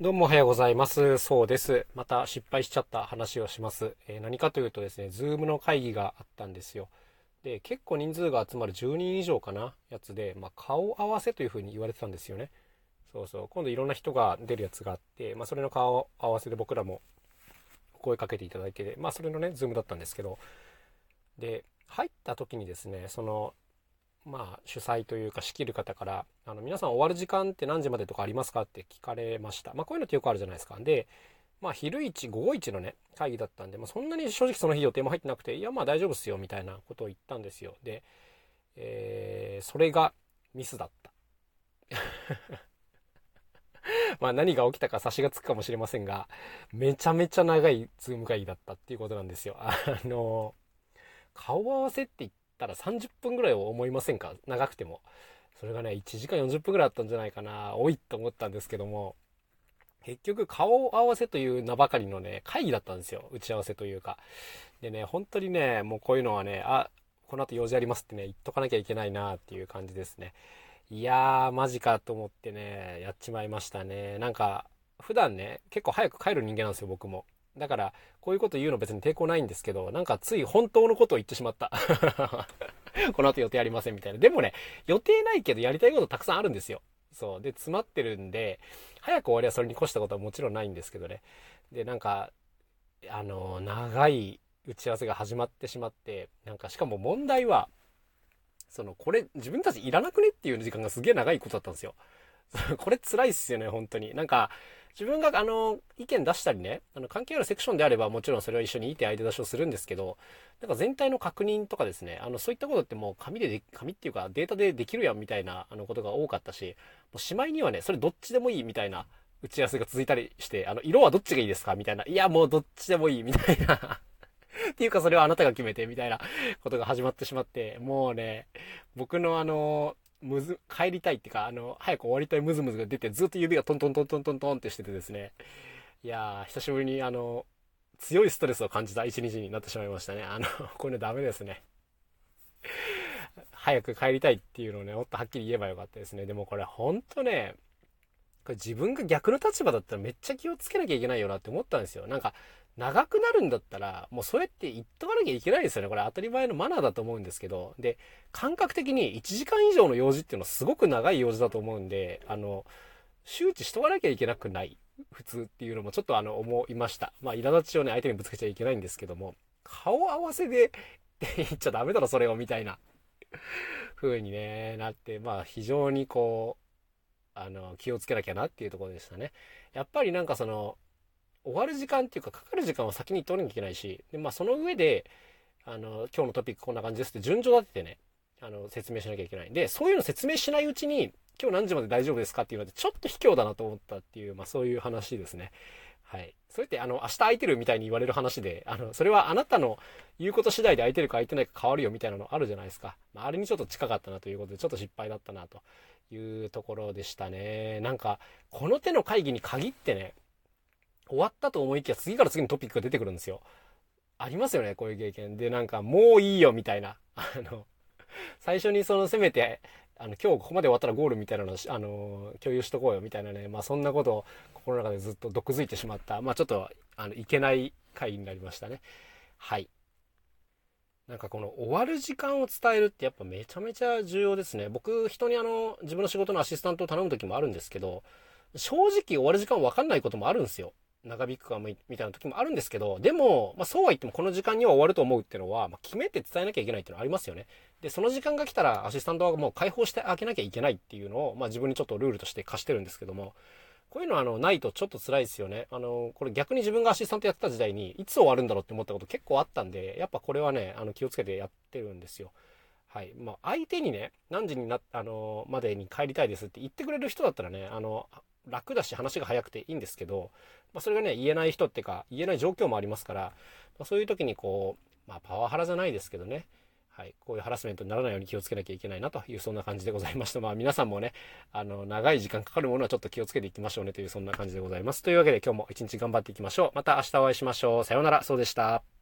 どうもおはようございます。そうです。また失敗しちゃった話をします。えー、何かというとですね、 Zoom の会議があったんですよ。で、結構人数が集まる10人以上かな、やつで、まあ、顔合わせというふうに言われてたんですよね。そうそう。今度いろんな人が出るやつがあって、まあ、それの顔合わせで僕らも声かけていただいて、まあ、それのね、 Zoom だったんですけど、で、入った時にですね、その、まあ、主催というか仕切る方から、あの、皆さん終わる時間って何時までとかありますかって聞かれました。まあ、こういうのってよくあるじゃないですか。で、まあ、昼一、午後一のね、会議だったんで、まあ、そんなに正直その日予定も入ってなくて、いや、まあ大丈夫っすよ、みたいなことを言ったんですよ。で、えー、それがミスだった。まあ何が起きたか差しがつくかもしれませんが、めちゃめちゃ長いズーム会議だったっていうことなんですよ。あの、顔合わせって言ってたら30分ぐらいを思いませんか？長くても。それがね、1時間40分ぐらいあったんじゃないかな。多いと思ったんですけども、結局顔合わせという名ばかりのね、会議だったんですよ。打ち合わせというか。でね、本当にね、もうこういうのはね、あ、この後用事ありますってね、言っとかなきゃいけないなっていう感じですね。いやー、マジかと思ってね、やっちまいましたね。なんか、普段ね、結構早く帰る人間なんですよ、僕も。だから、こういうこと言うの別に抵抗ないんですけど、なんかつい本当のことを言ってしまった。この後予定ありませんみたいな。でもね、予定ないけどやりたいことたくさんあるんですよ。そう。で、詰まってるんで、早く終わりはそれに越したことはもちろんないんですけどね。で、なんか、あの、長い打ち合わせが始まってしまって、なんかしかも問題は、その、これ自分たちいらなくねっていう時間がすげえ長いことだったんですよ。これ辛いっすよね、本当に。なんか、自分が、あの、意見出したりね、あの、関係あるセクションであれば、もちろんそれは一緒にいい手相手出しをするんですけど、なんか全体の確認とかですね、あの、そういったことってもう紙でで、紙っていうかデータでできるやんみたいな、あの、ことが多かったし、もうしまいにはね、それどっちでもいいみたいな打ち合わせが続いたりして、あの、色はどっちがいいですかみたいな、いや、もうどっちでもいいみたいなっていうかそれはあなたが決めてみたいなことが始まってしまって、もうね、僕のあの、むず、帰りたいっていうか、あの、早く終わりたいムズムズが出て、ずっと指がトントントントントントンってしててですね。いやー、久しぶりにあの、強いストレスを感じた一日になってしまいましたね。あの、こういうのダメですね。早く帰りたいっていうのをね、もっとはっきり言えばよかったですね。でもこれほんとね、これ自分が逆の立場だったらめっちゃ気をつけなきゃいけないよなって思ったんですよ。なんか、長くなるんだったら、もうそうやって言っとかなきゃいけないですよね。これ当たり前のマナーだと思うんですけど。で、感覚的に1時間以上の用事っていうのはすごく長い用事だと思うんで、あの、周知しとかなきゃいけなくない。普通っていうのもちょっとあの思いました。まあ、苛立ちをね、相手にぶつけちゃいけないんですけども、顔合わせで 言っちゃダメだろ、それを、みたいな風にね、なって、まあ、非常にこう、あの、気をつけなきゃなっていうところでしたね。やっぱりなんかその、終わる時間っていうか、かかる時間は先に取らなきゃいけないし、で、まあ、その上で、あの、今日のトピックこんな感じですって順序立ててね、あの、説明しなきゃいけない。で、そういうの説明しないうちに、今日何時まで大丈夫ですかっていうので、ちょっと卑怯だなと思ったっていう、まあ、そういう話ですね。はい。それって、あの、明日空いてるみたいに言われる話で、あの、それはあなたの言うこと次第で空いてるか空いてないか変わるよみたいなのあるじゃないですか。まあ、あれにちょっと近かったなということで、ちょっと失敗だったなというところでしたね。なんか、この手の会議に限ってね、終わったと思いきや次から次のトピックが出てくるんですよ。ありますよね、こういう経験。で、なんか、もういいよ、みたいな。あの、最初にその、せめて、あの、今日ここまで終わったらゴールみたいなの、あの、共有しとこうよ、みたいなね。まあ、そんなことを心の中でずっと毒づいてしまった。まあ、ちょっと、あの、いけない回になりましたね。はい。なんかこの終わる時間を伝えるってやっぱめちゃめちゃ重要ですね。僕、人にあの、自分の仕事のアシスタントを頼む時もあるんですけど、正直終わる時間わかんないこともあるんですよ。長引くかもみたいな時もあるんですけど、でも、まあ、そうは言ってもこの時間には終わると思うっていうのは、まあ、決めて伝えなきゃいけないっていうのはありますよね。で、その時間が来たらアシスタントはもう解放してあげなきゃいけないっていうのを、まあ、自分にちょっとルールとして課してるんですけども、こういうのはあの、ないとちょっと辛いですよね。あの、これ逆に自分がアシスタントやってた時代に、いつ終わるんだろうって思ったこと結構あったんで、やっぱこれはね、あの、気をつけてやってるんですよ。はい。まあ、相手にね、何時にな、あの、までに帰りたいですって言ってくれる人だったらね、あの、楽だし話が早くていいんですけど、まあ、それがね、言えない人っていうか、言えない状況もありますから、まあ、そういう時にこう、まあ、パワハラじゃないですけどね、はい、こういうハラスメントにならないように気をつけなきゃいけないなという、そんな感じでございました。まあ皆さんもね、あの、長い時間かかるものはちょっと気をつけていきましょうねという、そんな感じでございます。というわけで今日も一日頑張っていきましょう。また明日お会いしましょう。さようなら、そうでした。